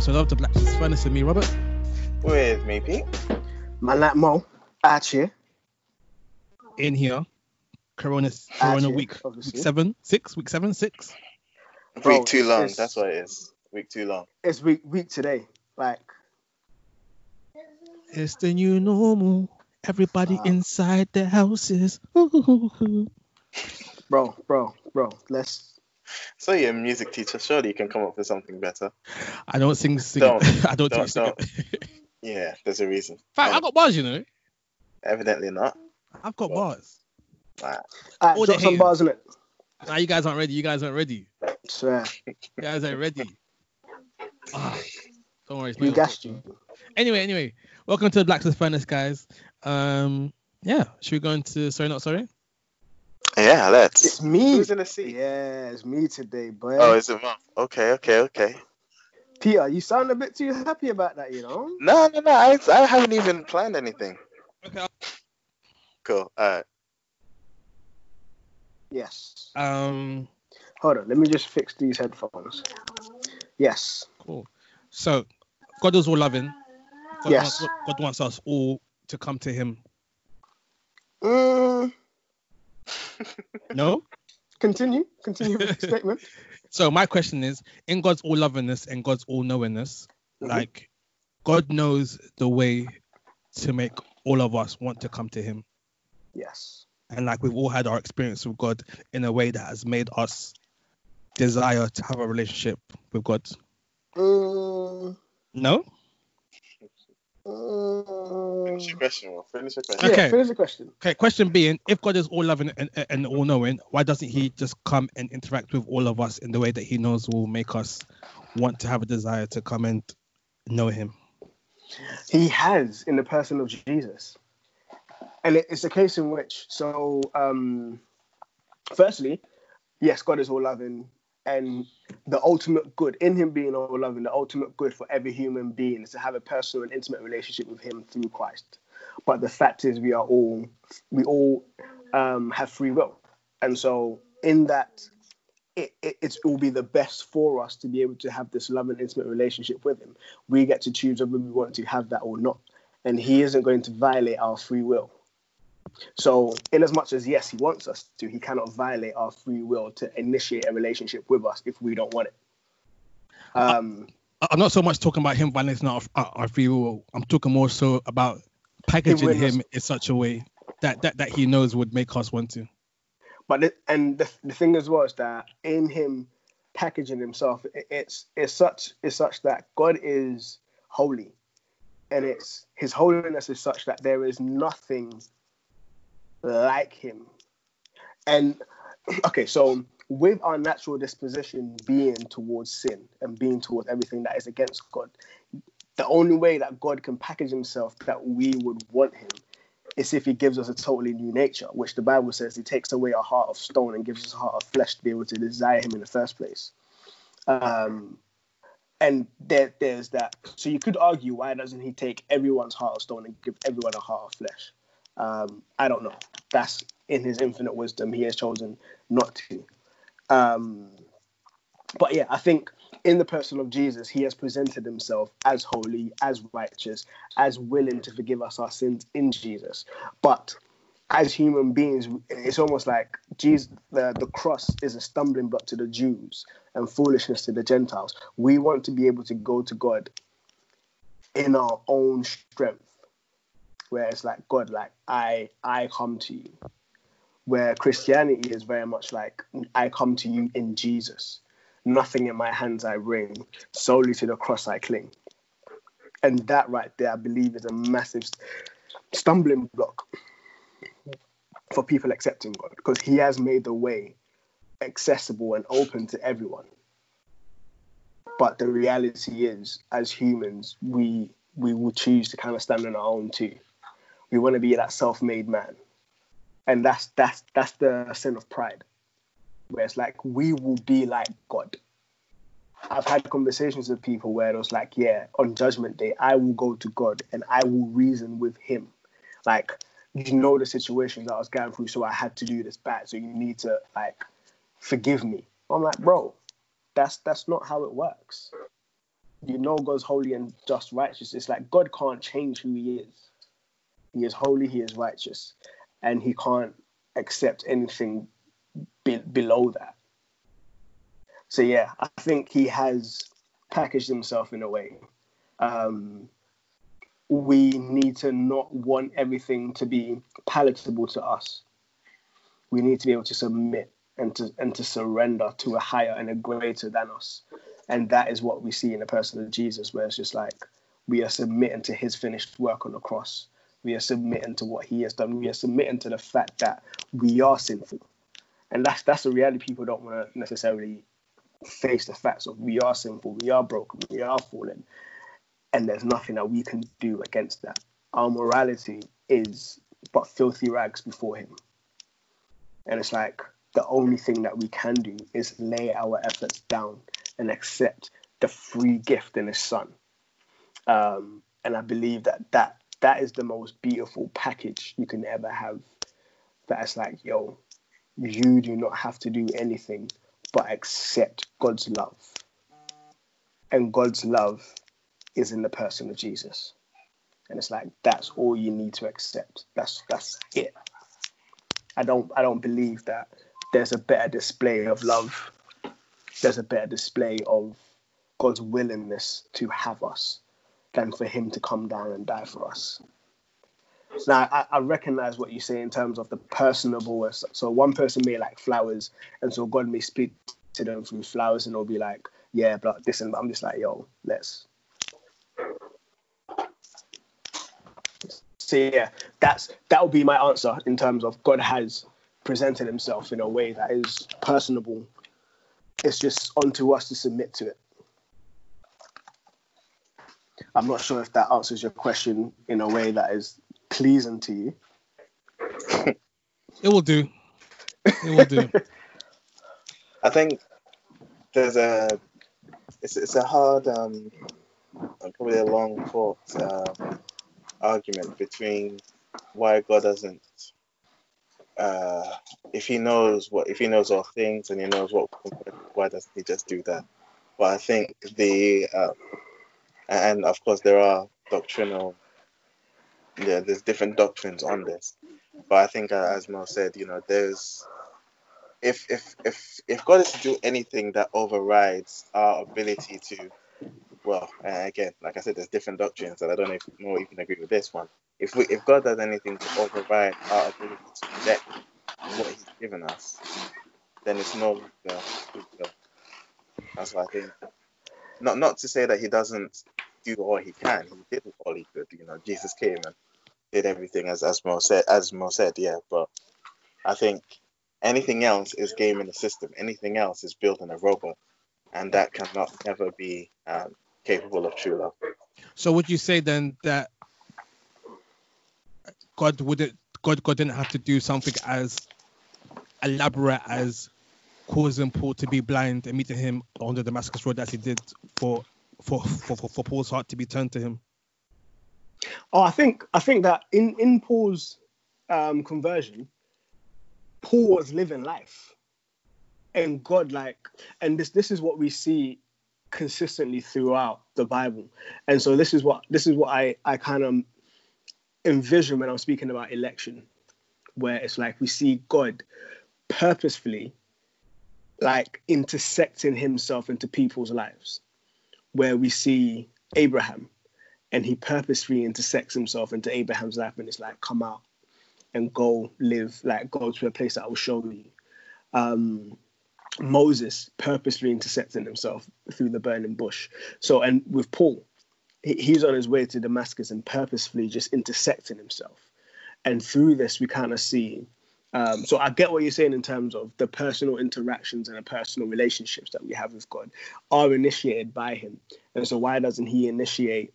episode of the Blacksmith's Furnace and me, Robert. With me, Pete. My like Mo, Archie. In here, Corona, Corona Archie, week, obviously. week seven, six, week seven, six. Bro, week too long. That's what it is. Week too long. It's week week today. Like, It's the new normal. Everybody Wow. inside the houses. Ooh. bro, bro, bro. Let's. So you're a music teacher. Surely you can come up with something better. I don't sing, sing. Don't, I don't, don't, teach singing. Yeah, there's a reason. Fact, I Um, got bars, you know. Evidently not. I've got Well. bars. Alright, All the drop some bars in it. Now you guys aren't ready. You guys aren't ready. Swear, You guys ain't ready. Ah, don't worry. it's we not gassed you. Anyway, anyway, welcome to the Blacksmith's Furnace, guys. Um, yeah, should we go into sorry, not sorry? Yeah, let's. It's me. Who's in the seat? Yeah, it's me today, boy. Oh, is it Mom? Okay, okay, okay. Peter, you sound a bit too happy about that, you know? No, no, no. I, I haven't even planned anything. Okay. Cool. All right. Yes. Um, Hold on, let me just fix these headphones. Yes. cool. So, God is all loving. God, Yes. wants, God wants us all to come to Him. Mm, No. continue. Continue with the statement. So my question is, in God's all lovingness and God's all knowingness, Mhm. like God knows the way to make all of us want to come to Him. Yes. and like we've all had our experience with God in a way that has made us desire to have a relationship with God. Mm, No? Finish your question. Will. Finish your Yeah, question. Okay. finish the question. Okay, question being, if God is all loving and, and all knowing, why doesn't He just come and interact with all of us in the way that He knows will make us want to have a desire to come and know Him? He has in the person of Jesus. And it- it's a case in which, so, um, firstly, yes, God is all loving, and the ultimate good in Him being all loving, the ultimate good for every human being is to have a personal and intimate relationship with Him through Christ. But the fact is, we are all, we all um, have free will. And so, in that, it, it, it will be the best for us to be able to have this loving, intimate relationship with Him. We get to choose whether we want to have that or not. And He isn't going to violate our free will. So, in as much as yes, He wants us to, He cannot violate our free will to initiate a relationship with us if we don't want it. Um, I- I'm not so much talking about Him violating our, our, free will. I'm talking more so about packaging Him in such a way that, that, that He knows would make us want to. But the, and the, the thing as well is that in him packaging himself, it, it's it's such it's such that God is holy, and it's His holiness is such that there is nothing like Him. And okay, so with our natural disposition being towards sin and being towards everything that is against God, the only way that God can package Himself that we would want Him is if he gives us a totally new nature, which the Bible says he takes away a heart of stone and gives us a heart of flesh to be able to desire him in the first place. Um, and there, there's that. So you could argue, why doesn't he take everyone's heart of stone and give everyone a heart of flesh? Um, I don't know. That's in his infinite wisdom. He has chosen not to. Um, but yeah, I think in the person of Jesus, he has presented himself as holy, as righteous, as willing to forgive us our sins in Jesus. But as human beings, it's almost like Jesus, the, the cross is a stumbling block to the Jews and foolishness to the Gentiles. We want to be able to go to God in our own strength, where it's like God, like I, I come to you. Where Christianity is very much like I come to you in Jesus nothing in my hands I bring, solely to the cross I cling. And that right there, I believe, is a massive stumbling block for people accepting God because He has made the way accessible and open to everyone. But the reality is, as humans, we we will choose to kind of stand on our own too. We want to be that self-made man, and that's that's that's the sin of pride where it's like we will be like God. I've had conversations with people where it was like, yeah, on judgment day, I will go to God and I will reason with him. Like, you know the situations that I was going through, so I had to do this bad. So you need to like forgive me. I'm like, bro, that's that's not how it works. you know God's holy and just righteous. It's like God can't change who He is. He is holy. He is righteous, and He can't accept anything be- below that. So yeah, I think He has packaged Himself in a way. Um, we need to not want everything to be palatable to us. We need to be able to submit and to and to surrender to a higher and a greater than us. And that is what we see in the person of Jesus, where it's just like we are submitting to his finished work on the cross. We are submitting to what he has done. We are submitting to the fact that we are sinful. And that's that's a reality people don't want to necessarily face the facts of we are sinful, we are broken, we are fallen, and there's nothing that we can do against that. Our morality is but filthy rags before him. And it's like the only thing that we can do is lay our efforts down and accept the free gift in his son. Um, and I believe that, that that is the most beautiful package you can ever have. That's like, yo, you do not have to do anything but accept God's love. And God's love is in the person of Jesus. And it's like that's all you need to accept. That's that's it. I don't I don't believe that there's a better display of love. There's a better display of God's willingness to have us than for him to come down and die for us. Now, I, I, recognize what you say in terms of the personable. So one person may like flowers, and so God may speak to them through flowers, and they'll be like, "Yeah, but this," and I'm just like, "Yo, let's So yeah, that's that would be my answer in terms of God has presented Himself in a way that is personable. It's just onto us to submit to it. I'm not sure if that answers your question in a way that is pleasing to you. it will do. It will do. I think there's a it's it's a hard um probably a long thought uh, argument between why God doesn't, uh, if He knows what, if He knows all things and He knows what, why doesn't He just do that? But I think the, uh, and of course there are doctrinal, yeah, there's different doctrines on this. But I think, uh, as Mo said, you know, there's if if if if God is to do anything that overrides our ability to well, uh, again, like I said, there's different doctrines, and I don't know if more can agree with this one. If we, if God does anything to override our ability to reject what He's given us, then it's no longer That's what I think. Not not to say that He doesn't do all He can. He did all He could. You know, Jesus came and did everything as as Mo said. As Mo said, yeah. But I think anything else is game in the system. Anything else is building a robot, and that cannot ever be um, capable of true love. So would you say then that God wouldn't God God didn't have to do something as elaborate as causing Paul to be blind and meeting him on the Damascus Road as he did for for, for, for, for Paul's heart to be turned to him? Oh, I think I think that in in Paul's um, conversion, Paul was living life, and God like, and this this is what we see consistently throughout the Bible. And so this is what this is what I I kind of envision when I'm speaking about election, where it's like we see God purposefully like intersecting himself into people's lives, where we see Abraham and he purposefully intersects himself into Abraham's life and it's like come out and go live like go to a place that I will show you. Um, Moses purposely intercepting himself through the burning bush. So, and with Paul, he's on his way to Damascus and purposefully just intersecting himself. And through this, we kind of see. Um, so I get what you're saying in terms of the personal interactions and the personal relationships that we have with God are initiated by Him. And so why doesn't He initiate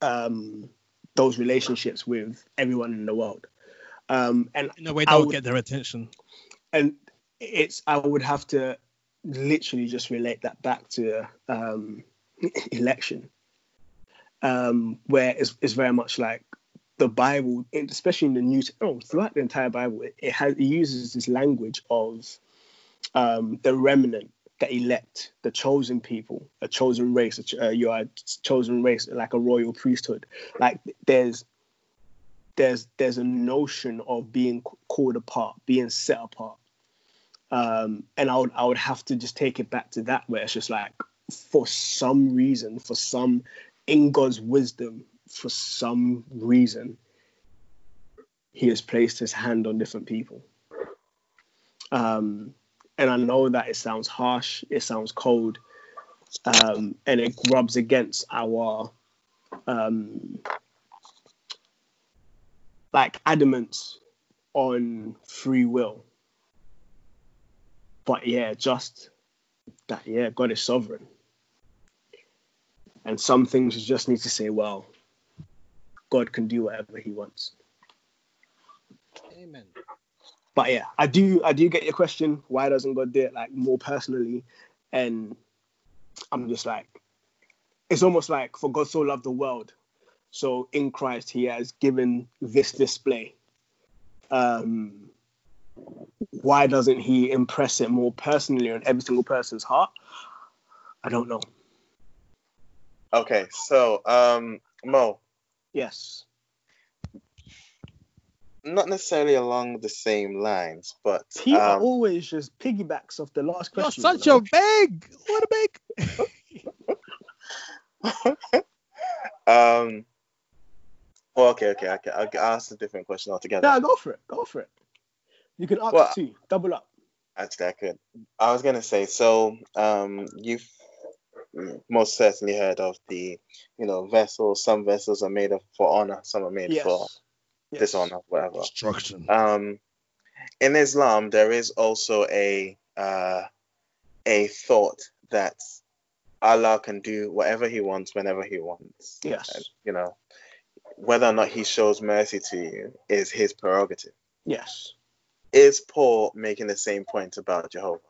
um, those relationships with everyone in the world? Um, and in a way that will get their attention. And it's I would have to literally just relate that back to um, election, um, where it's, it's very much like the Bible, especially in the New, oh, throughout the entire Bible, it, has, it uses this language of um, the remnant the elect, the chosen people, a chosen race. A uh, you are a chosen race, like a royal priesthood. Like there's there's there's a notion of being called apart, being set apart. Um, and I would I would have to just take it back to that where it's just like for some reason, for some in God's wisdom, for some reason, He has placed His hand on different people. Um, and I know that it sounds harsh, it sounds cold, um, and it rubs against our um, like adamance on free will. But yeah, just that yeah, God is sovereign. And some things you just need to say, well, God can do whatever he wants. Amen. But yeah, I do I do get your question. Why doesn't God do it like more personally? And I'm just like, it's almost like for God so loved the world, so in Christ He has given this display. Um, why doesn't He impress it more personally on every single person's heart? I don't know. Okay, so um, Mo, Yes. not necessarily along the same lines, but Peter um, always just piggybacks off the last question. You're such you know? a big. What a big. um, well, okay, okay, okay. I'll, I'll ask a different question altogether. Yeah, go for it. Go for it. You can ask Well- two. Double up. Actually, I could. I was gonna say. So, um, you've most certainly heard of the, you know, vessels. Some vessels are made of for honor. Some are made Yes. for Yes. dishonor, whatever. Destruction. Um, in Islam, there is also a uh, a thought that Allah can do whatever He wants whenever He wants. Yes. And, you know, whether or not He shows mercy to you is His prerogative. Yes. Is Paul making the same point about Jehovah?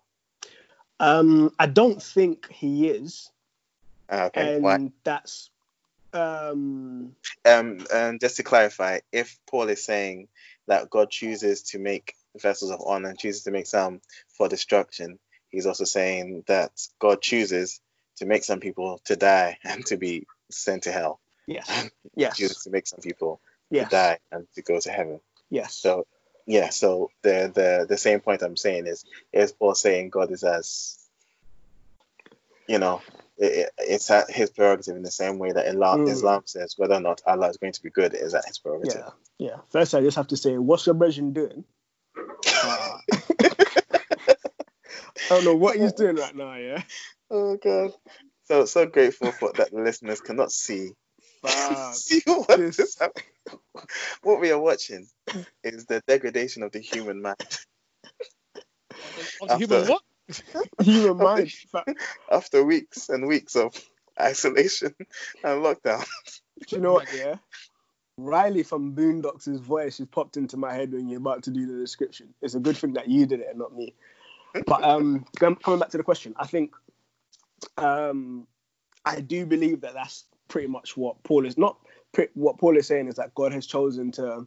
Um, I don't think he is, Okay. and Why? that's um, Um, and just to clarify, if Paul is saying that God chooses to make vessels of honor and chooses to make some for destruction, he's also saying that God chooses to make some people to die and to be sent to hell. yes, Yes. Chooses to make some people yes, to die and to go to heaven. yes. So yeah, so the the the same point I'm saying is is Paul saying God is as you know it, it's at his prerogative in the same way that Islam, Mm. Islam says whether or not Allah is going to be good is at his prerogative. yeah, yeah. First, I just have to say, what's your brethren doing? Uh, I don't know what he's doing right now. Yeah. Oh god. So so grateful for that the listeners cannot see see what this- this what we are watching is the degradation of the human mind Of the human what? Human mind. Fam. after weeks and weeks of isolation and lockdown. Do you know what? Yeah. Riley from Boondocks' voice just popped into my head when you're about to do the description. It's a good thing that you did it and not me. But um, coming back to the question, I think um, I do believe that that's pretty much what Paul is not. What Paul is saying is that God has chosen to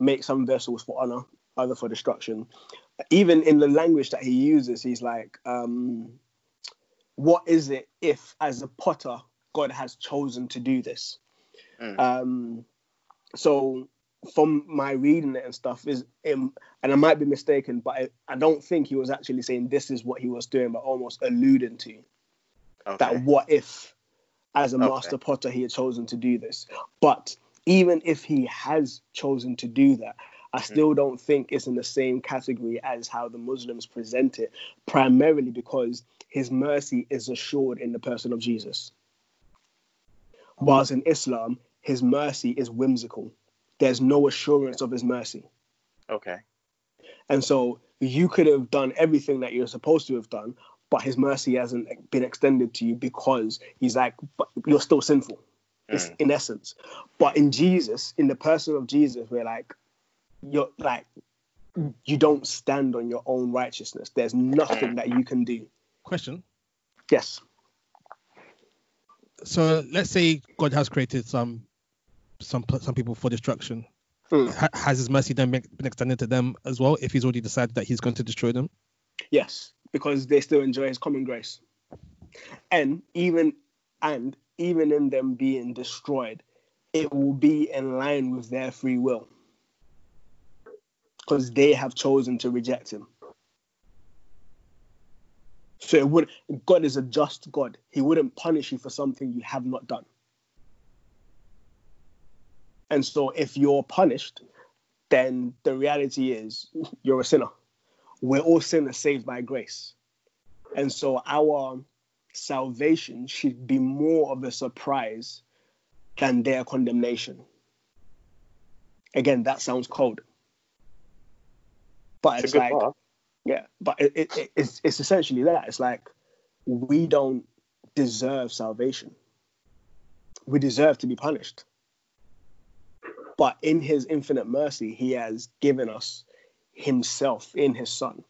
make some vessels for honor, other for destruction. Even in the language that he uses, he's like, um, "What is it if, as a potter, God has chosen to do this?" Mm. Um, so from my reading it and stuff is um, and I might be mistaken, but I, I don't think he was actually saying this is what he was doing, but almost alluding to Okay. that what if as a Okay. master potter he had chosen to do this. But even if he has chosen to do that, I still don't think it's in the same category as how the Muslims present it, primarily because his mercy is assured in the person of Jesus. Whilst in Islam, his mercy is whimsical. There's no assurance of his mercy. Okay. And so you could have done everything that you're supposed to have done, but his mercy hasn't been extended to you because he's like, but you're still sinful. It's Mm. in essence. But in Jesus, in the person of Jesus, we're like, you're like, you don't stand on your own righteousness. There's nothing that you can do. Question. Yes. So let's say God has created some some some people for destruction. Mm. Ha- has His mercy then been been extended to them as well? If He's already decided that He's going to destroy them. Yes. because they still enjoy his common grace. And even and even in them being destroyed, it will be in line with their free will. Because they have chosen to reject him. So it would God is a just God. He wouldn't punish you for something you have not done. And so if you're punished, then the reality is you're a sinner. We're all sinners saved by grace. And so our salvation should be more of a surprise than their condemnation. Again, that sounds cold. But it's, It's like, yeah, but it, it, it- it's, it's essentially that. It's like we don't deserve salvation. We deserve to be punished. But in his infinite mercy, he has given us himself in his son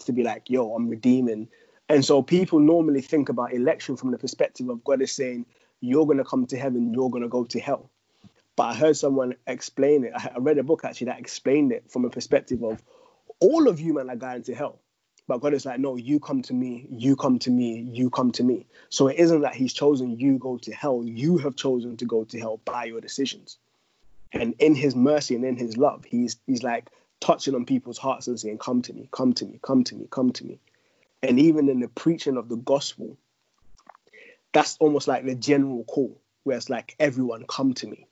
to be like, yo, I'm redeeming. And so people normally think about election from the perspective of God is saying, you're going to come to heaven, you're going to go to hell. But I heard someone explain it. I read a book actually that explained it from a perspective of all of you men are going to hell. But God is like, no, you come to me, you come to me, you come to me. So it isn't that He's chosen you go to hell. You have chosen to go to hell by your decisions. And in His mercy and in His love, He's He's like touching on people's hearts and saying, Come to me, come to me, come to me, come to me. And even in the preaching of the gospel, that's almost like the general call, where it's like everyone come to me.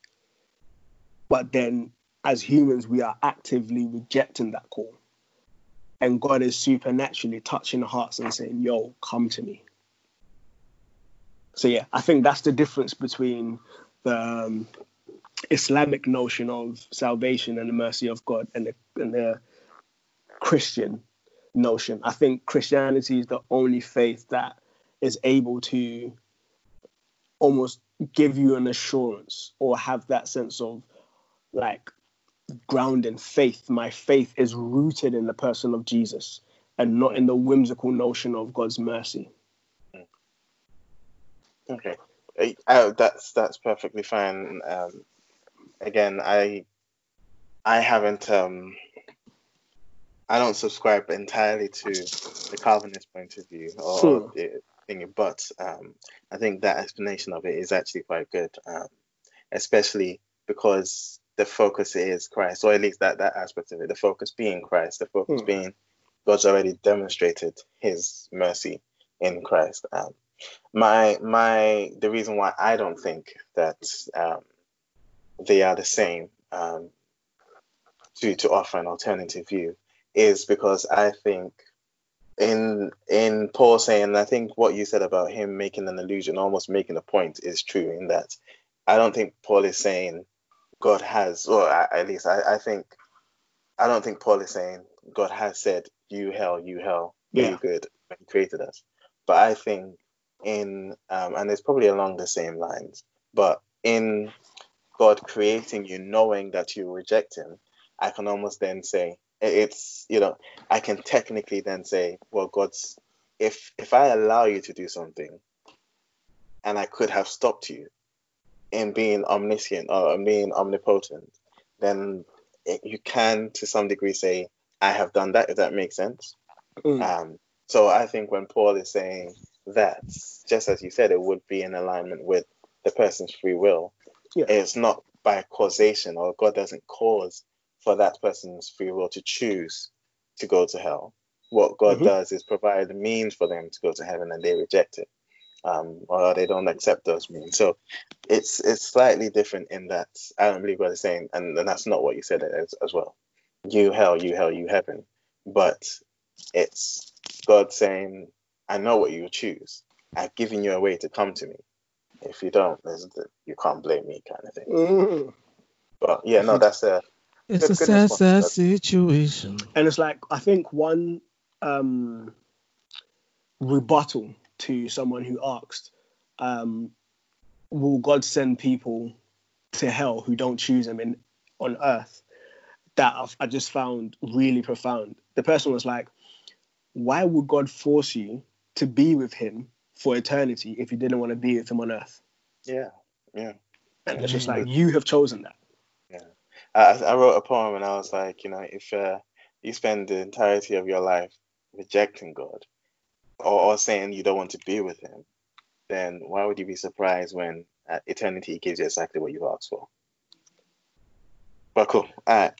But then as humans, we are actively rejecting that call. And God is supernaturally touching the hearts and saying, Yo, come to me. So, yeah, I think that's the difference between the um, Islamic notion of salvation and the mercy of God and the, and the Christian notion. I think Christianity is the only faith that is able to almost give you an assurance or have that sense of like ground in faith. My faith is rooted in the person of Jesus and not in the whimsical notion of God's mercy. Okay, Uh, uh, that's that's perfectly fine. Um, again, I I haven't um I don't subscribe entirely to the Calvinist point of view or Hmm. the thingy, but um, I think that explanation of it is actually quite good, um, especially because the focus is Christ, or at least that that aspect of it. The focus being Christ, the focus Hmm. being God's already demonstrated His mercy in Christ. Um, my my the reason why I don't think that um, they are the same um, to to offer an alternative view is because I think in in Paul saying I think what you said about him making an illusion, almost making a point, is true in that I don't think Paul is saying God has, or at least I, I think I don't think Paul is saying God has said you hell, you hell, Yeah. you good when he created us. But I think in um, and it's probably along the same lines, but in God creating you, knowing that you reject Him, I can almost then say it's you know I can technically then say, well, God's if if I allow you to do something, and I could have stopped you in being omniscient or being omnipotent, then it, you can to some degree say I have done that. If that makes sense. Mm. Um, so I think when Paul is saying that, just as you said, it would be in alignment with the person's free will. Yeah. It's not by causation, or God doesn't cause for that person's free will to choose to go to hell. What God Mhm. does is provide the means for them to go to heaven, and they reject it, um, or they don't accept those means. So it's it's slightly different in that I don't believe what they're saying, and, and that's not what you said as, as well. You hell, you hell, you heaven, but it's God saying, I know what you choose. I've given you a way to come to me. If you don't, the, you can't blame me, kind of thing. Mm. But yeah, no, that's a It's Good- a sad, sad situation. And it's like I think one um, rebuttal to someone who asked, um, "Will God send people to hell who don't choose Him in on earth?" That I've, I just found really profound. The person was like, "Why would God force you to be with Him for eternity if you didn't want to be with Him on earth?" yeah, yeah. And it's just like you have chosen that. Yeah, I, I wrote a poem and I was like, you know, if uh, you spend the entirety of your life rejecting God, or, or saying you don't want to be with him, then why would you be surprised when uh, eternity gives you exactly what you've asked for? But cool. All right.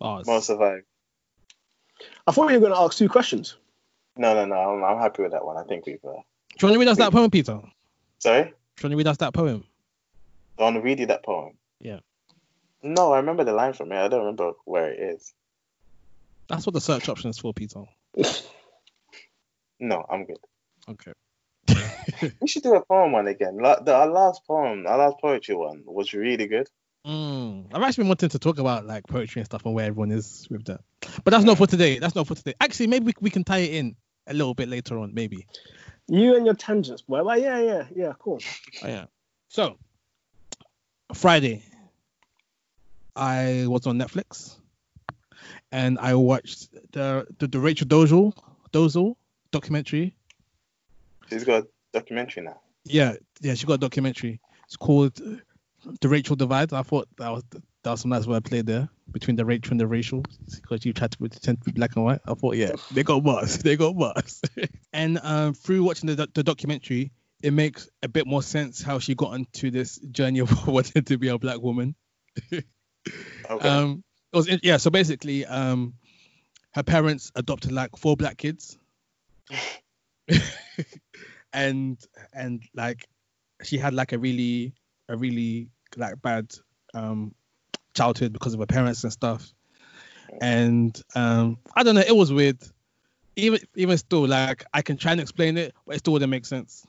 Oh, More survive. I thought you were going to ask two questions. No, no, no. I'm, I'm happy with that one. I think we've. Uh... Do you want to read us that poem, Peter? Do you Sorry. want to read us that poem? I want to read you that poem. Yeah. No, I remember the line from it. I don't remember where it is. That's what the search option is for, Peter. No, I'm good. Okay. We should do a poem one again. La- the, our last poem, our last poetry one was really good. Mm, I've actually been wanting to talk about like poetry and stuff and where everyone is with that. But that's not for today. That's not for today. Actually, maybe we, we can tie it in a little bit later on, maybe. You and your tangents, boy. Well, yeah, yeah, yeah, cool. Oh, yeah. So, Friday, I was on Netflix and I watched the the, the Rachel Dolezal Dolezal documentary. She's got a documentary now. Yeah, yeah, she got a documentary. It's called uh, The Rachel Divide. I thought that was that was some nice word played there between the Rachel and the racial because you tried to pretend to be black and white. I thought, yeah, they got bars, they got bars. and um, through watching the the documentary, it makes a bit more sense how she got into this journey of wanting to be a black woman. Okay. Um, it was yeah. So basically, um, her parents adopted like four black kids, and and like she had like a really a really like bad um childhood because of her parents and stuff. And um, I don't know. It was weird. Even even still, like I can try and explain it, but it still wouldn't make sense.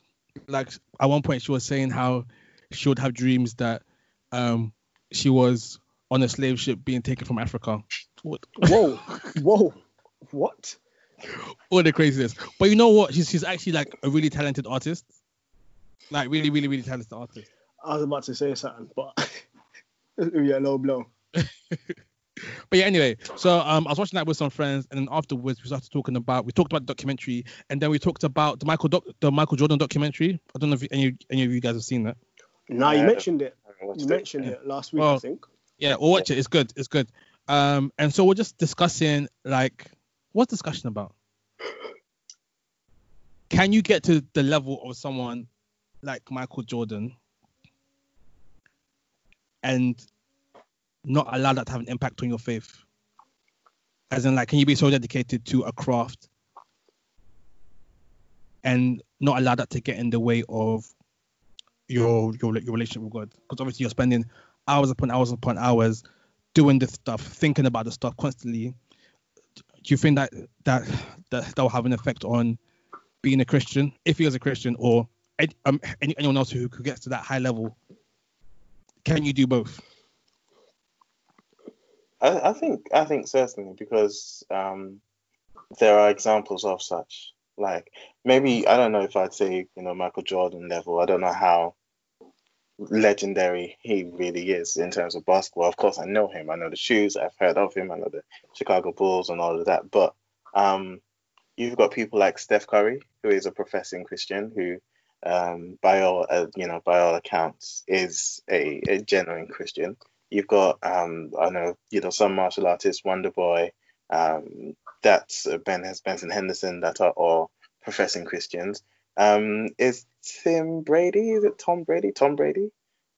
Like at one point, she was saying how she would have dreams that um she was on a slave ship being taken from Africa. What? Whoa, whoa, what? All the craziness. But you know what? She's she's actually like a really talented artist. Like really, really, really talented artist. I was about to say something, but yeah, low blow. But yeah, anyway, so um, I was watching that with some friends, and then afterwards we started talking about we talked about the documentary, and then we talked about the Michael doc, the Michael Jordan documentary. I don't know if any any of you guys have seen that. No, you mentioned it. I haven't watched You mentioned it last week, I Well, think. Yeah, or watch it. It's good. It's good. Um, and so we're just discussing like what's discussion about? Can you get to the level of someone like Michael Jordan and not allow that to have an impact on your faith? As in, like, can you be so dedicated to a craft and not allow that to get in the way of your your, your relationship with God? Because obviously you're spending hours upon hours upon hours doing this stuff, thinking about the stuff constantly. Do you think that that that that will have an effect on being a Christian, if he is a Christian, or um, any, anyone else who, who gets to that high level? Can you do both? I, I think I think certainly because um, there are examples of such. Like maybe I don't know if I'd say you know Michael Jordan level. I don't know how legendary he really is in terms of basketball. Of course, I know him. I know the shoes. I've heard of him. I know the Chicago Bulls and all of that. But um, you've got people like Steph Curry, who is a professing Christian, who um, by all uh, you know by all accounts is a, a genuine Christian. You've got um, I know you know some martial artists, Wonder Boy, um, that's uh, Ben Benson Henderson, that are all professing Christians. Um, is Tim Brady? Is it Tom Brady? Tom Brady?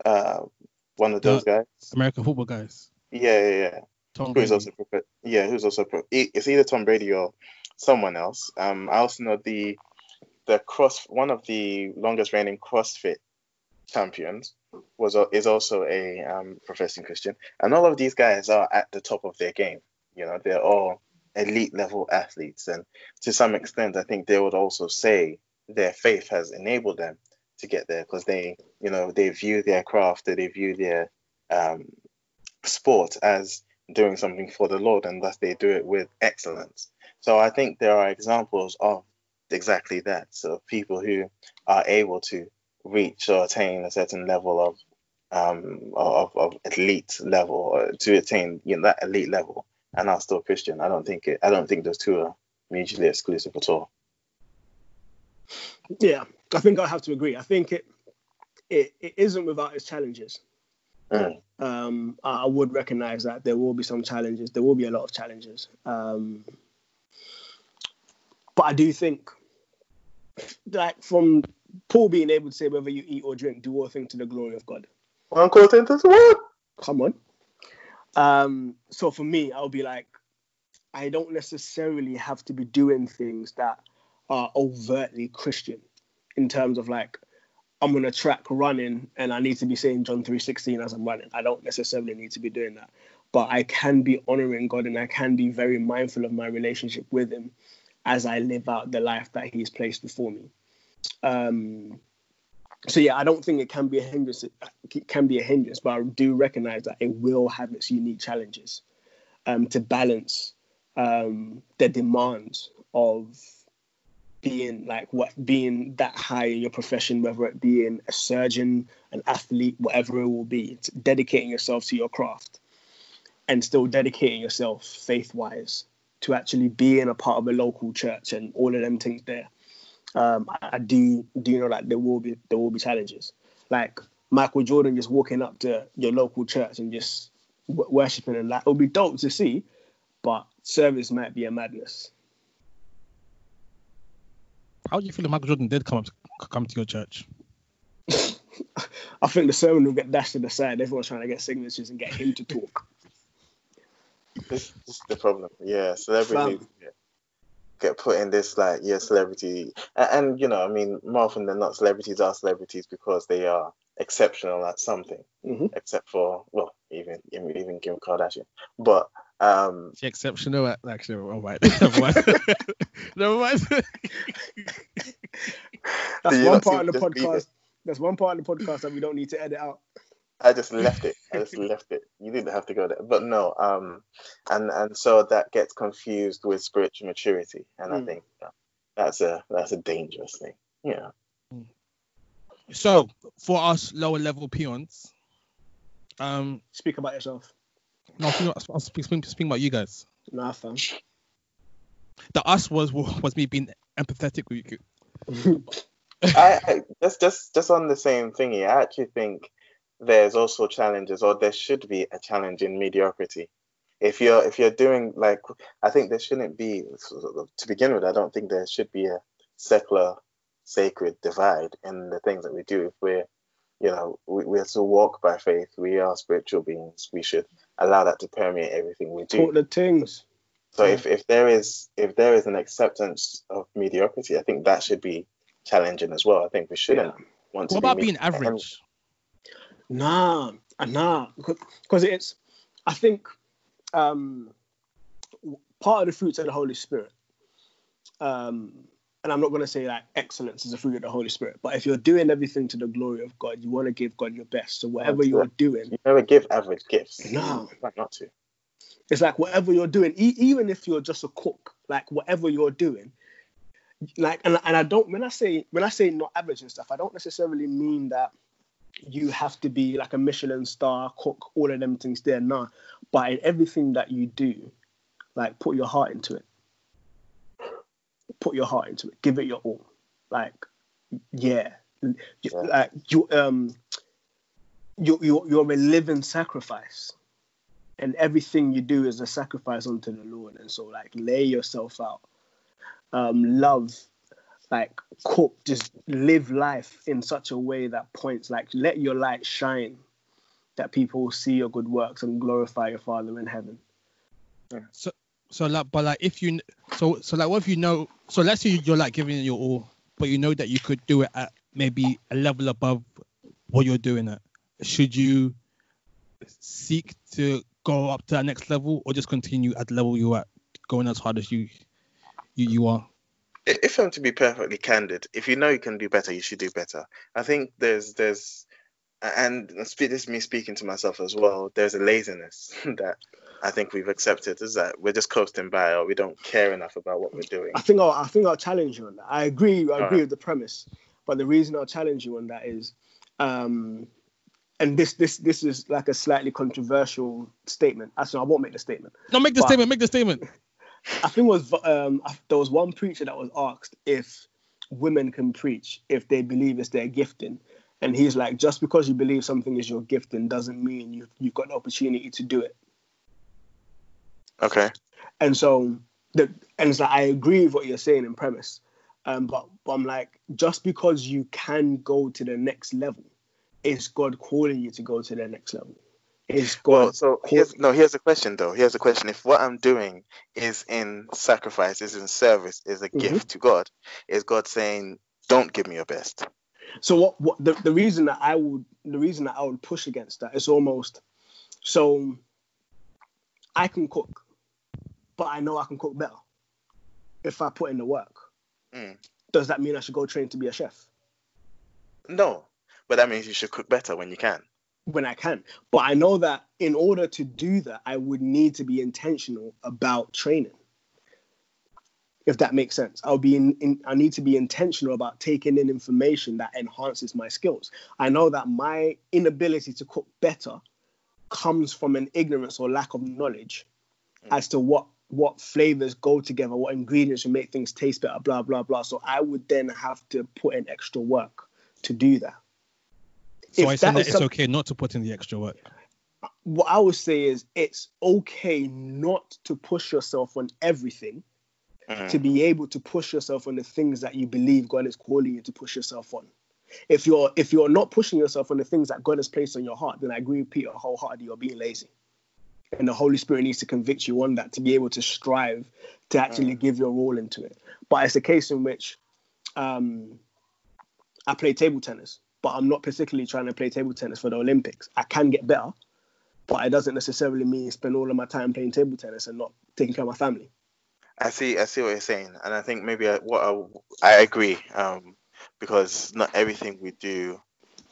Uh, one of those guys. American football guys. Yeah, yeah, yeah. Tom Who's Brady. also yeah, who's also pro- it's either Tom Brady or someone else. Um, I also know the the cross one of the longest reigning CrossFit champions was is also a um, professing Christian, and all of these guys are at the top of their game. You know, they're all elite level athletes, and to some extent, I think they would also say their faith has enabled them to get there because they, you know, they view their craft, they view their um, sport as doing something for the Lord, and thus they do it with excellence. So I think there are examples of exactly that. So people who are able to reach or attain a certain level of um, of, of elite level or to attain you know that elite level and are still Christian. I don't think it. I don't think those two are mutually exclusive at all. Yeah, I think I have to agree. I think it it, it isn't without its challenges. Mm. Um, I I would recognize that there will be some challenges. There will be a lot of challenges. Um, but I do think like from Paul being able to say whether you eat or drink, do all things to the glory of God. One the word. Come on. Um, so for me, I'll be like, I don't necessarily have to be doing things that are overtly Christian in terms of like I'm on a track running and I need to be saying John 3:16 as I'm running. I don't necessarily need to be doing that. But I can be honoring God and I can be very mindful of my relationship with him as I live out the life that he's placed before me. Um, so yeah, I don't think it can be a hindrance. It can be a hindrance, but I do recognize that it will have its unique challenges um, to balance um, the demands of being like what being that high in your profession, whether it be in a surgeon, an athlete, whatever it will be. It's dedicating yourself to your craft and still dedicating yourself faith wise to actually being a part of a local church and all of them things there. Um, I, do do know that there will be there will be challenges. Like Michael Jordan just walking up to your local church and just w- worshiping and that it would be dope to see, but service might be a madness. How do you feel if Michael Jordan did come up to, come to your church? I think the sermon will get dashed to the side. Everyone's trying to get signatures and get him to talk. This, this is the problem. Yeah, celebrities yeah, get put in this like yeah celebrity, and, and you know I mean more often than not celebrities are celebrities because they are exceptional at something. Mhm. Except for well even even Kim Kardashian, but um She exceptional actually. Oh, right. Never mind. Never mind. That's Do one part of the podcast. it? That's one part of the podcast that we don't need to edit out. I just left it. I just left it. You didn't have to go there, but no. Um, and and so that gets confused with spiritual maturity, and I Mm. think that's a that's a dangerous thing. Yeah. so for us lower level peons, um, Speak about yourself. No, speaking, I'm speaking, speaking about you guys. Nah, fam. The us was was me being empathetic with you. I, I just just just on the same thingy. I actually think there's also challenges, or there should be a challenge in mediocrity. If you're if you're doing like, I think there shouldn't be to begin with. I don't think there should be a secular sacred divide in the things that we do. If we're you know we, we have to walk by faith. We are spiritual beings. We should allow that to permeate everything we do. Talk the things. So if, if there is if there is an acceptance of mediocrity, I think that should be challenging as well. I think we shouldn't want to. What be about being average? Nah, nah, because it's. I think um, part of the fruits of the Holy Spirit, um, and I'm not going to say like excellence is a fruit of the Holy Spirit, but if you're doing everything to the glory of God, you want to give God your best. So whatever you're it. doing, You never give average gifts. No. Why not to? it's like whatever you're doing, e- even if you're just a cook, like whatever you're doing, like and, and I don't when I say when I say not average and stuff, I don't necessarily mean that you have to be like a Michelin star cook, all of them things there, nah. But in everything that you do, like put your heart into it. Put your heart into it. Give it your all. Like, yeah, You- Yeah. like you um, you you you're a living sacrifice and everything you do is a sacrifice unto the Lord. And so, like, lay yourself out, um, love, like, cook, just live life in such a way that points, like, let your light shine, that people will see your good works and glorify your Father in heaven. So like, but like if you, so so like, what if you know? So let's say you're like giving it your all, but you know that you could do it at maybe a level above what you're doing at. Should you seek to go up to that next level, or just continue at the level you're at, going as hard as you you, you are? If I'm to be perfectly candid, if you know you can do better, you should do better. I think there's there's and this is me speaking to myself as well. There's a laziness that I think we've accepted is that we're just coasting by or we don't care enough about what we're doing. I think I'll, I think I'll challenge you on that. I agree. I agree Alright. with the premise, but the reason I'll challenge you on that is, um, and this this this is like a slightly controversial statement. Actually, I won't make the statement. No, make the statement. Make the statement. I think it was um, there was one preacher that was asked if women can preach if they believe it's their gifting, and he's like, just because you believe something is your gifting doesn't mean you've you've got the opportunity to do it. Okay. And so the and so I agree with what you're saying in premise. Um, but, but I'm like, just because you can go to the next level, is God calling you to go to the next level? Is God Well, so here's no. Here's a question though. Here's a question. If what I'm doing is in sacrifice, is in service, is a Mhm. gift to God, is God saying, "Don't give me your best"? So what? What the, the reason that I would the reason that I would push against that is almost so I can cook, but I know I can cook better if I put in the work. Mm. Does that mean I should go train to be a chef No, but that means you should cook better when you can. when I can? But I know that in order to do that, I would need to be intentional about training. If that makes sense, I'll be in, in. I need to be intentional about taking in information that enhances my skills. I know that my inability to cook better comes from an ignorance or lack of knowledge Mm. as to what what flavors go together, what ingredients will make things taste better, blah blah blah. So I would then have to put in extra work to do that. So If I said that that is it's some- okay not to put in the extra work. What I would say is it's okay not to push yourself on everything Mm. to be able to push yourself on the things that you believe God is calling you to push yourself on. If you're if you're not pushing yourself on the things that God has placed on your heart, then I agree with Peter wholeheartedly. You're being lazy, and the Holy Spirit needs to convict you on that to be able to strive to actually give your all into it. But it's a case in which um, I play table tennis, but I'm not particularly trying to play table tennis for the Olympics. I can get better, but it doesn't necessarily mean spend all of my time playing table tennis and not taking care of my family. I see. I see what you're saying, and I think maybe I, what I, I agree, um, because not everything we do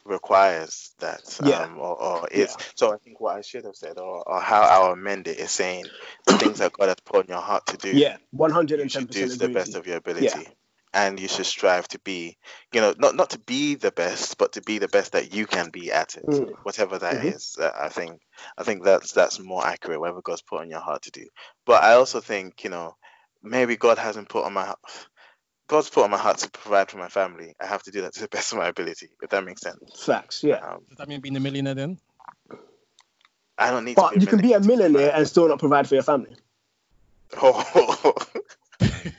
requires that, Yeah. um, or, or is. So I think what I should have said, or, or how I'll amend it, is saying the things that God has put on your heart to do. Yeah, one you hundred should do to the best of your ability. And you should strive to be, you know, not not to be the best, but to be the best that you can be at it, Mm. whatever that Mhm. is. Uh, I think, I think that's that's more accurate. Whatever God's put on your heart to do. But I also think, you know, maybe God hasn't put on my heart. God's put on my heart to provide for my family. I have to do that to the best of my ability, if that makes sense. Facts, yeah. Um, Does that mean being a millionaire then? I don't need But to be you can be a millionaire and still not provide for your family. Oh,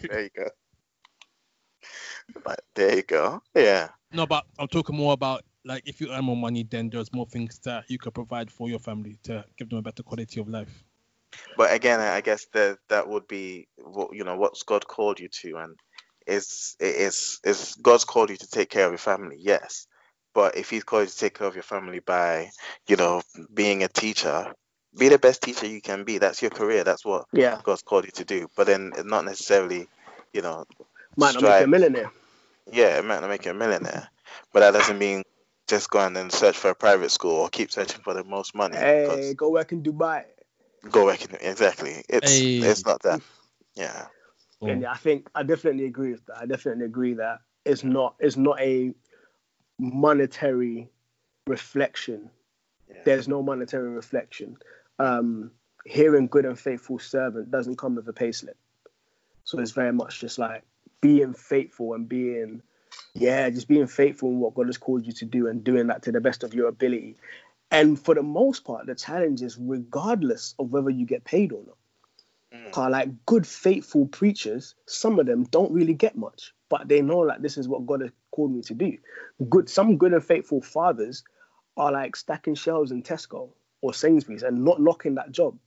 there you go. But there you go. Yeah. No, but I'm talking more about like if you earn more money, then there's more things that you could provide for your family to give them a better quality of life. But again, I guess that that would be what you know what's God called you to, and is is is God's called you to take care of your family, yes. But if He's called you to take care of your family by you know being a teacher, be the best teacher you can be. That's your career. That's what Yeah, God's called you to do. But then not necessarily, you know, might not make you a millionaire. yeah, it might not make you a millionaire, but that doesn't mean just go and then search for a private school or keep searching for the most money. Hey, 'cause go work in Dubai. go work in exactly. It's Hey. it's not that. Yeah. Or- And yeah, I think I definitely agree with that. I definitely agree that it's not it's not a monetary reflection. Yeah. There's no monetary reflection. Um, hearing good and faithful servant doesn't come with a payslip. So it's very much just like being faithful and being, yeah, just being faithful in what God has called you to do and doing that to the best of your ability. And for the most part, the challenge is regardless of whether you get paid or not. Mm. Cause like good faithful preachers, some of them don't really get much, but they know like this is what God has called me to do. Good, some good and faithful fathers are like stacking shelves in Tesco or Sainsbury's and not knocking that job.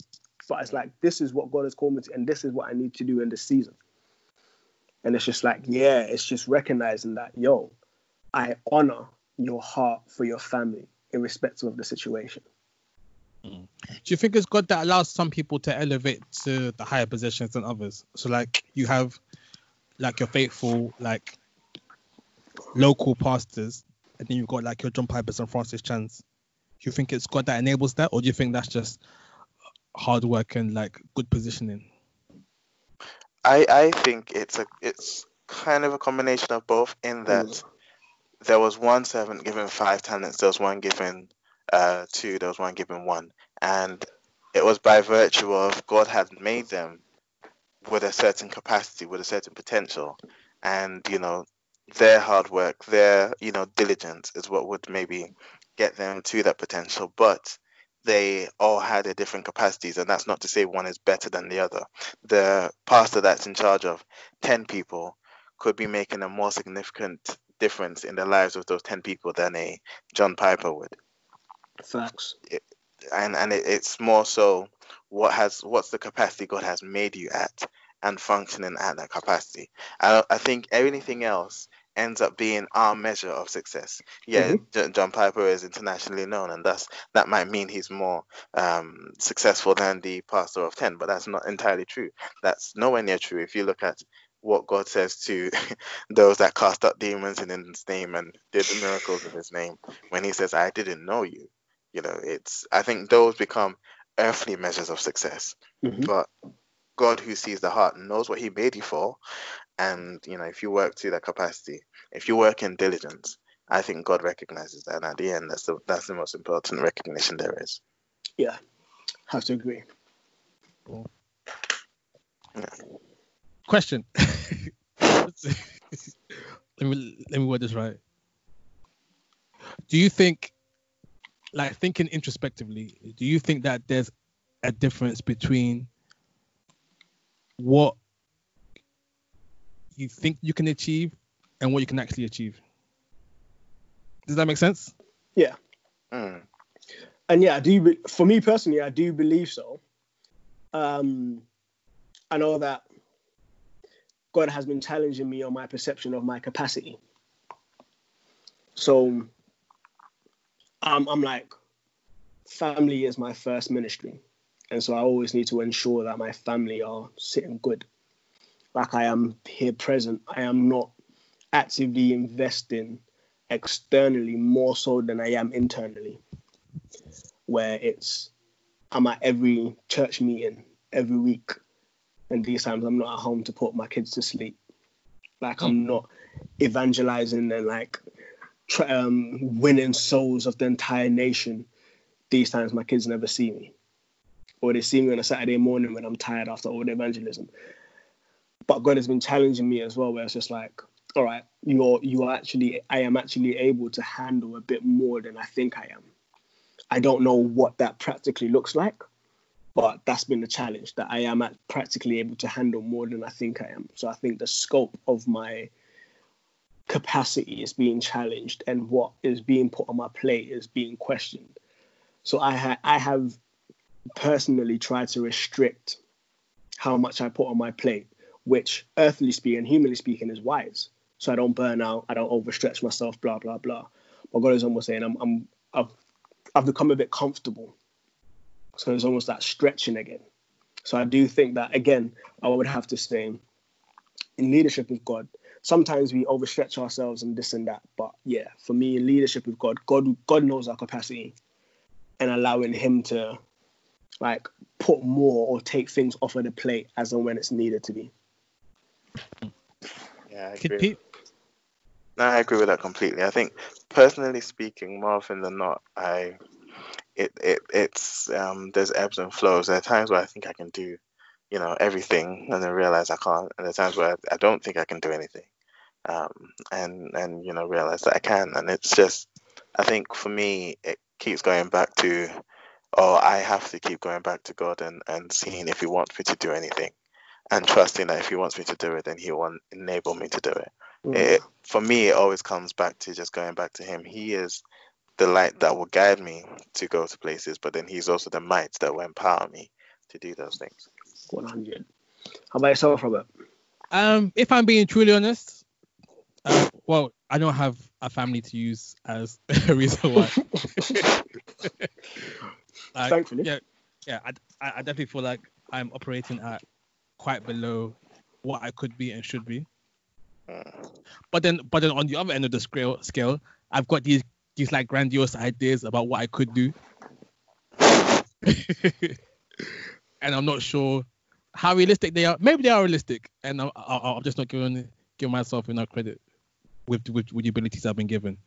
But it's like this is what God has called me to, and this is what I need to do in this season. And it's just like, yeah, it's just recognizing that, yo, I honor your heart for your family, irrespective of the situation. Do you think it's God that allows some people to elevate to the higher positions than others? So like you have like your faithful like local pastors, and then you've got like your John Pipers and Francis Chans. Do you think it's God that enables that, or do you think that's just hard work and like good positioning? I I think it's a it's kind of a combination of both in that Mm. there was one servant given five talents, there was one given uh two, there was one given one. And it was by virtue of God had made them with a certain capacity, with a certain potential. And, you know, their hard work, their, you know, diligence is what would maybe get them to that potential. But they all had their different capacities, and that's not to say one is better than the other. The pastor that's in charge of 10 people could be making a more significant difference in the lives of those 10 people than a John Piper would. Facts. And and it, it's more so what has what's the capacity God has made you at and functioning at that capacity. I, I think anything else ends up being our measure of success. Yeah, mm-hmm. John Piper is internationally known, and thus that might mean he's more um, successful than the pastor of ten, but that's not entirely true. That's nowhere near true. If you look at what God says to those that cast out demons in His name and did the miracles in His name, when He says, "I didn't know you," you know, it's. I think those become earthly measures of success, mm-hmm. but God who sees the heart knows what He made you for, and you know, if you work to that capacity, if you work in diligence, I think God recognizes that. And at the end, that's the that's the most important recognition there is. Yeah, have to agree. Yeah. Question. let me let me word this right. Do you think, like thinking introspectively, do you think that there's a difference between what you think you can achieve and what you can actually achieve. Does that make sense? Yeah. Mm. And yeah, I do. For me personally, I do believe so. Um, I know that God has been challenging me on my perception of my capacity. So I'm, I'm like, family is my first ministry. And so I always need to ensure that my family are sitting good. Like I am here present. I am not actively investing externally more so than I am internally. Where it's I'm at every church meeting every week, and these times I'm not at home to put my kids to sleep. Like I'm hmm. not evangelizing and like um, winning souls of the entire nation. These times my kids never see me or they see me on a Saturday morning when I'm tired after all the evangelism. But God has been challenging me as well, where it's just like, all right, you're you are actually I am actually able to handle a bit more than I think I am. I don't know what that practically looks like, but that's been the challenge that I am practically able to handle more than I think I am. So I think the scope of my capacity is being challenged and what is being put on my plate is being questioned. So I ha- I have personally tried to restrict how much I put on my plate, which earthly speaking, humanly speaking, is wise. So I don't burn out, I don't overstretch myself, blah blah blah. But God is almost saying I'm, I'm I've I've become a bit comfortable. So it's almost that stretching again. So I do think that again, I would have to say in leadership with God, sometimes we overstretch ourselves and this and that. But yeah, for me, in leadership with God, God God knows our capacity and allowing him to like put more or take things off of the plate as and when it's needed to be. Yeah, I agree. No, I agree with that completely. I think personally speaking, more often than not, I it, it it's um there's ebbs and flows. There are times where I think I can do, you know, everything and then realize I can't. And there are times where I, I don't think I can do anything. Um and and you know realize that I can. And it's just I think for me it keeps going back to oh, I have to keep going back to God and, and seeing if He wants me to do anything and trusting that if He wants me to do it, then He will enable me to do it. Mm. it. For me, it always comes back to just going back to Him. He is the light that will guide me to go to places, but then He's also the might that will empower me to do those things. 100. How about yourself, Robert? Um, if I'm being truly honest, uh, well, I don't have a family to use as a reason why. Like, Thankfully. Yeah, yeah. I, I definitely feel like I'm operating at quite below what I could be and should be. But then, but then on the other end of the scale, scale, I've got these these like grandiose ideas about what I could do, and I'm not sure how realistic they are. Maybe they are realistic, and I'm, I'm just not giving give myself enough credit with, with with the abilities I've been given.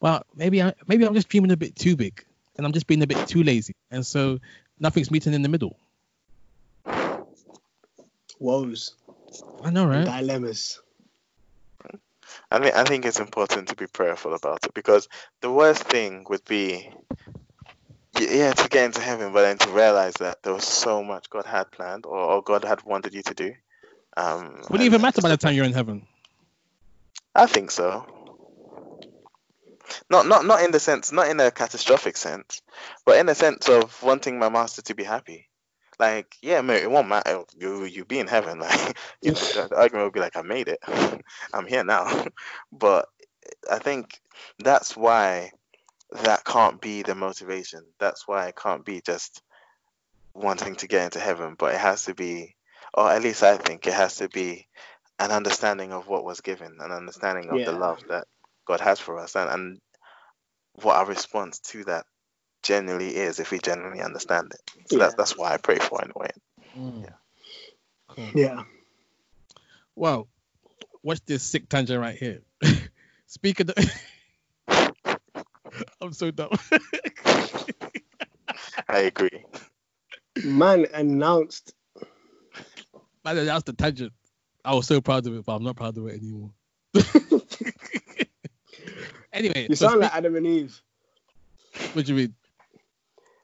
Well, maybe I maybe I'm just dreaming a bit too big and I'm just being a bit too lazy, and so nothing's meeting in the middle. Woes. I know, right? Dilemmas. I think I think it's important to be prayerful about it because the worst thing would be, yeah, to get into heaven, but then to realize that there was so much God had planned or, or God had wanted you to do, Um, Would it even matter by the time you're in heaven? I think so. Not not not in the sense, not in a catastrophic sense, but in the sense of wanting my master to be happy. Like, yeah, mate, it won't matter. You you be in heaven. Like, you know, the, the argument would be like, I made it. I'm here now. But I think that's why that can't be the motivation. That's why it can't be just wanting to get into heaven, but it has to be, or at least I think it has to be an understanding of what was given, an understanding of the love that God has for us, and, and what our response to that genuinely is if we genuinely understand it. So Yeah. that's that's why I pray for it in a way. Mm. Cool. Yeah. Well, watch this sick tangent right here. Speak of the. I'm so dumb. I agree. Man announced. Man, that's the tangent. I was so proud of it, but I'm not proud of it anymore. anyway, You so sound speak- like Adam and Eve. what do you mean?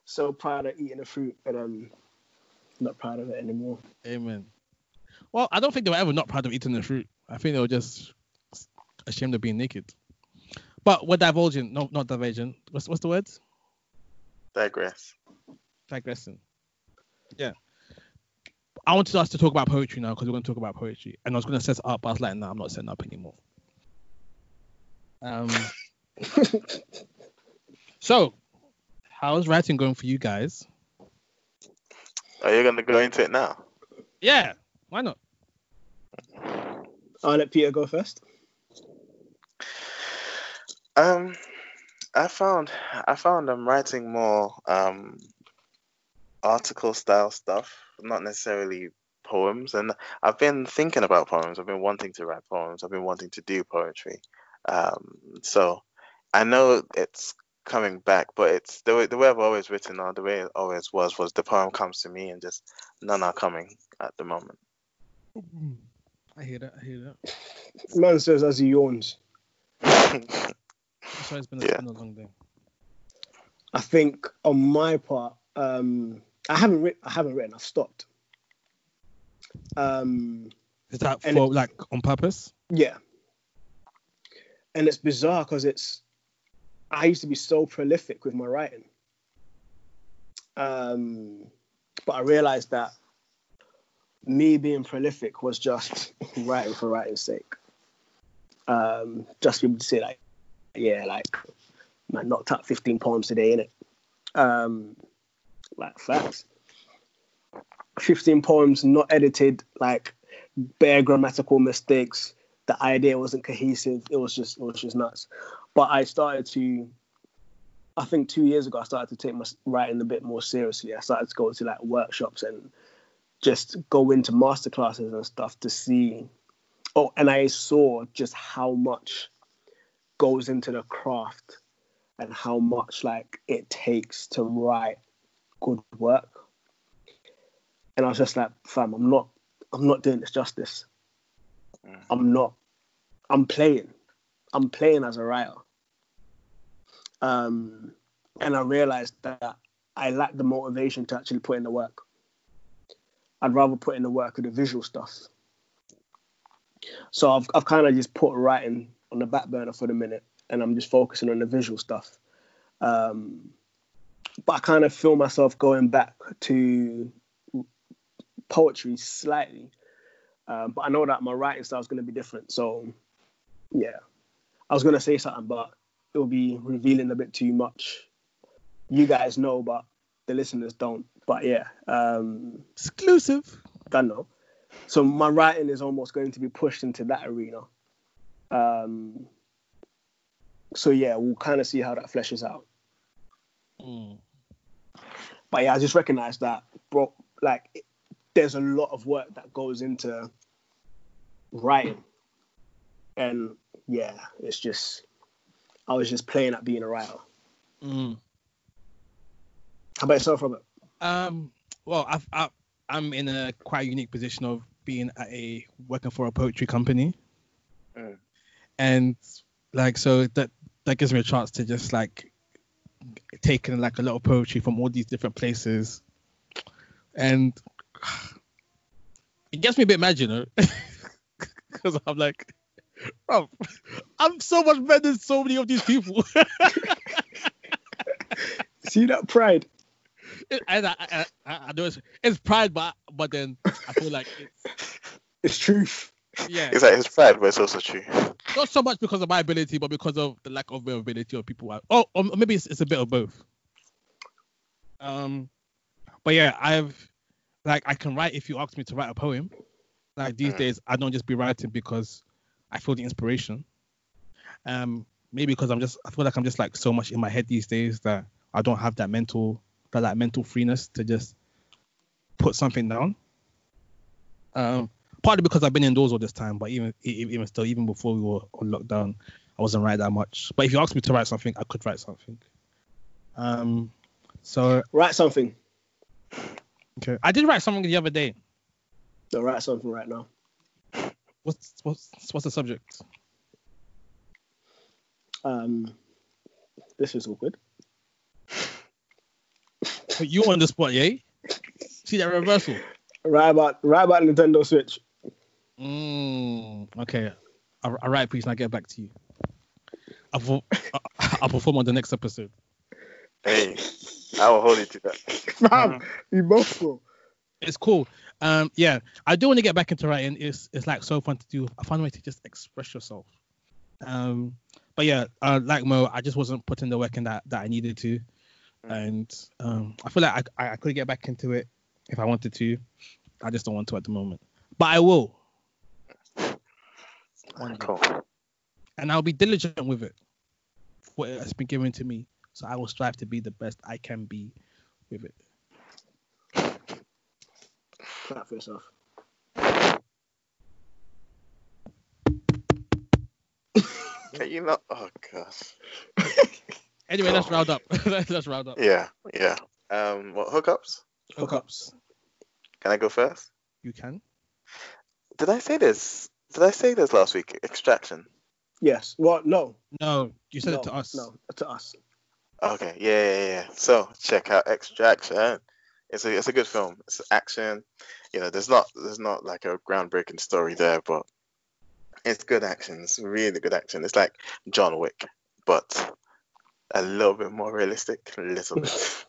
So proud of eating the fruit, and um, not proud of it anymore. Amen. Well, I don't think they were ever not proud of eating the fruit. I think they were just ashamed of being naked. But we're divulging, no, not diverging. What's what's the word? Digress. Digressing. Yeah. I wanted us to talk about poetry now because we're going to talk about poetry, and I was going to set it up, but I was like, no, I'm not setting up anymore. Um. so, how's writing going for you guys? Are you gonna go into it now? Yeah, why not? I'll let Peter go first. Um, I found I found I'm writing more um article style stuff, not necessarily poems. And I've been thinking about poems. I've been wanting to write poems. I've been wanting to do poetry. Um, so I know it's coming back, but it's the way the way I've always written or the way it always was was the poem comes to me and just none are coming at the moment. I hear that. I hear that. Man says as he yawns. Sorry, it's been a, Yeah. been a long day. I think on my part, um, I haven't written. I haven't written. I've stopped. Um, Is that And for like on purpose? yeah, and it's bizarre because it's. I used to be so prolific with my writing, um, but I realized that me being prolific was just writing for writing's sake. Um, just to be able to say like, yeah, like man knocked out 15 poems today, innit? Um, like facts. 15 poems not edited, like bare grammatical mistakes. The idea wasn't cohesive. It was just it was just nuts. But I started to I think two years ago I started to take my writing a bit more seriously. I started to go to like workshops and just go into masterclasses and stuff to see oh and I saw just how much goes into the craft and how much like it takes to write good work. And I was just like, fam, I'm not I'm not doing this justice. Mm. I'm not. I'm playing. I'm playing as a writer. Um, and I realized that I lack the motivation to actually put in the work. I'd rather put in the work of the visual stuff. So I've I've kind of just put writing on the back burner for the minute, and I'm just focusing on the visual stuff. Um, but I kind of feel myself going back to poetry slightly. Um, but I know that my writing style is going to be different. So, yeah, I was going to say something, but it will be revealing a bit too much. You guys know, but the listeners don't. But yeah, um, Exclusive. I know. So my writing is almost going to be pushed into that arena. Um, so yeah, we'll kind of see how that fleshes out. Mm. But yeah, I just recognize that, bro. Like, it- there's a lot of work that goes into writing, and yeah, it's just I was just playing at being a writer. Mm. How about yourself, Robert? Um. Well, I've, I, I'm in a quite unique position of being at a working for a poetry company, Mm. And like so that that gives me a chance to just like take in like a lot of poetry from all these different places, and it gets me a bit mad, you know, because I'm like, bro, I'm so much better than so many of these people. See that pride? and I, I, I, I know it's, it's pride, but but then I feel like it's It's truth. yeah, It's like it's pride, but it's also true. Not so much because of my ability, but because of the lack of availability of people. I- Oh, or maybe it's, it's a bit of both. Um, but yeah, I've like I can write if you ask me to write a poem. Like these Mhm. days, I don't just be writing because I feel the inspiration. Um, maybe because I'm just I feel like I'm just like so much in my head these days that I don't have that mental that like mental freeness to just put something down. Um, partly because I've been indoors all this time, but even even still, even before we were on lockdown, I wasn't writing that much. But if you asked me to write something, I could write something. Um, so Write something. okay, I did write something the other day. No, write something right now. What's what's what's the subject? Um, this is awkward. Put you on the spot, yeah? See that reversal? Right about write about Nintendo Switch. Mm, okay, I'll, I'll write a and I'll get back to you. I'll, perform- I'll perform on the next episode. Hey, I will hold you to that. Fam, you both will. It's cool. Um, yeah, I do want to get back into writing. It's it's like so fun to do. I find a way to just express yourself. Um, but yeah, uh, like Mo, I just wasn't putting the work in that that I needed to, and um, I feel like I I could get back into it if I wanted to. I just don't want to at the moment, but I will, One day. Cool. and I'll be diligent with it. What has been given to me, so I will strive to be the best I can be with it. Clap for yourself. Can you not? Oh gosh. Anyway, let's round up. let's round up. Yeah, yeah. Um, what hookups? Hookups. Can I go first? You can. Did I say this? Did I say this last week? Extraction. Yes. Well, no. No, you said no, it to us. No, to us. Okay, yeah, yeah, yeah. So check out Extraction. It's a it's a good film. It's action. You know, there's not there's not like a groundbreaking story there, but it's good action. It's really good action. It's like John Wick, but a little bit more realistic, a little bit.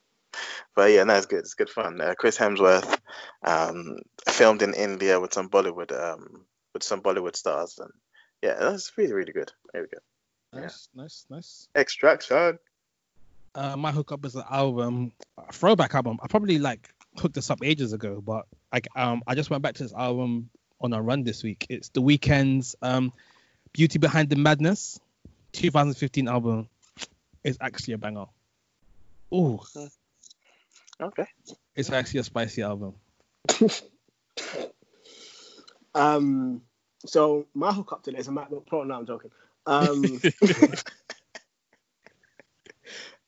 but yeah, no, it's good. It's good fun. Uh, Chris Hemsworth, um, filmed in India with some Bollywood um with some Bollywood stars, and yeah, that's really really good. we go Nice, nice, nice. Extraction. Uh, my hookup is an album, a throwback album. I probably like hooked this up ages ago, but like um, I just went back to this album on a run this week. It's The Weeknd's um, Beauty Behind the Madness, 2015 album. It's actually a banger. Oh, Okay. it's actually a spicy album. Um. So my hookup today is a MacBook Pro. No, I'm joking. Um.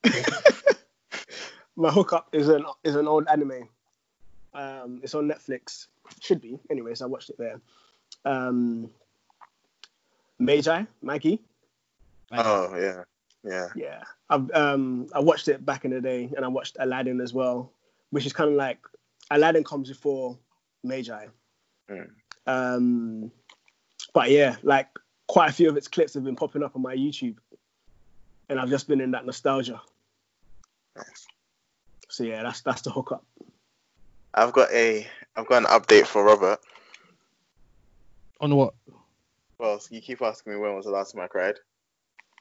my hookup is an is an old anime. Um, it's on Netflix. Should be. Anyways, I watched it there. Um, Magi, Maggie. Oh yeah, yeah. Yeah, I've um I watched it back in the day, and I watched Aladdin as well, which is kind of like Aladdin comes before Magi. Mm. Um, but yeah, like quite a few of its clips have been popping up on my YouTube, and I've just been in that nostalgia. Nice. So yeah, that's that's the hookup. I've got a I've got an update for Robert. On what? Well, you keep asking me when was the last time I cried.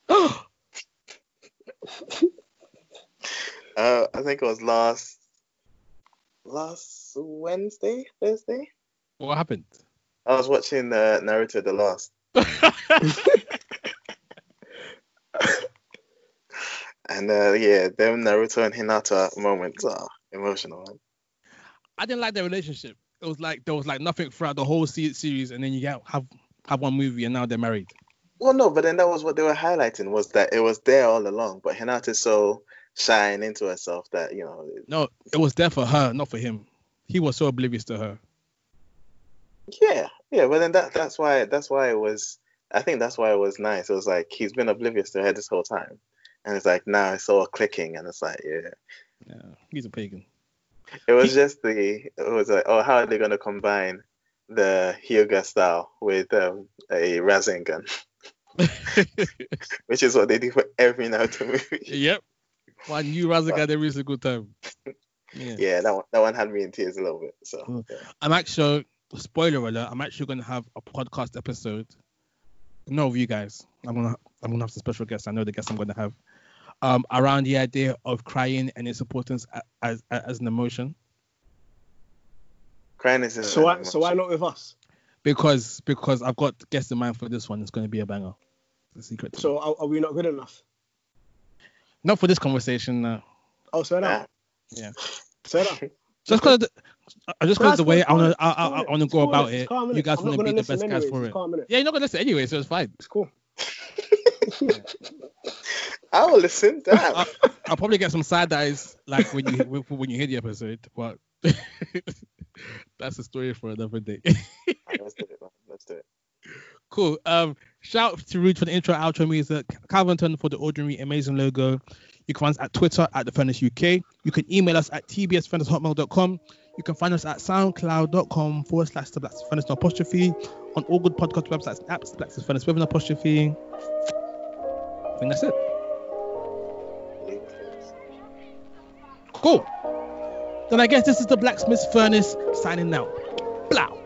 Uh, I think it was last last Wednesday, Thursday. what happened? I was watching uh, Naruto the Last, and uh, yeah, them Naruto and Hinata moments are emotional. Man. I didn't like their relationship. It was like there was like nothing throughout the whole se- series, and then you get have have one movie, and now they're married. Well, no, but then that was what they were highlighting was that it was there all along, but Hinata's so shy and into herself that you know. No, it was there for her, not for him. He was so oblivious to her. Yeah, yeah, but then that that's why that's why it was. I think that's why it was nice. It was like he's been oblivious to her this whole time, and it's like now it's all clicking, and it's like yeah, Yeah, he's a pagan. It was just the it was like, oh, how are they gonna combine the Hyuga style with um, a Rasengan, which is what they do for every Naruto movie. yep. One new Rasengan every single time. Yeah. Yeah, that one that one had me in tears a little bit. So yeah. I'm actually spoiler alert. I'm actually gonna have a podcast episode. No, of you guys. I'm gonna I'm gonna have some special guests. I know the guests I'm gonna have. Um, around the idea of crying and its importance as as, as an emotion, crying is So why so why not with us? because because I've got guests in mind for this one. It's gonna be a banger. It's a secret. So are, are we not good enough? not for this conversation. Uh, Oh, so Nah. that. Yeah. So that. just because I just because the way I wanna I, I, I wanna go about it, you guys I'm wanna be the best listen guys anyways, for it. Yeah, you're not gonna listen anyway, so it's fine. It's cool. I will listen. Damn. I, I'll probably get some side eyes like when you when you hear the episode, but that's a story for another day. Let's do it, man. Let's do it. cool. Um, shout out to Rude for the intro, outro music, Calvinton for the ordinary amazing logo. You can find us at Twitter at the Furnace UK. You can email us at tbsfurnace.hotmail.com. You can find us at soundcloud.com forward slash the Black Furnace apostrophe on all good podcast websites and apps, Black Furnace with an apostrophe. I think that's it. Cool. Then I guess this is the Blacksmith Furnace signing out. Blow.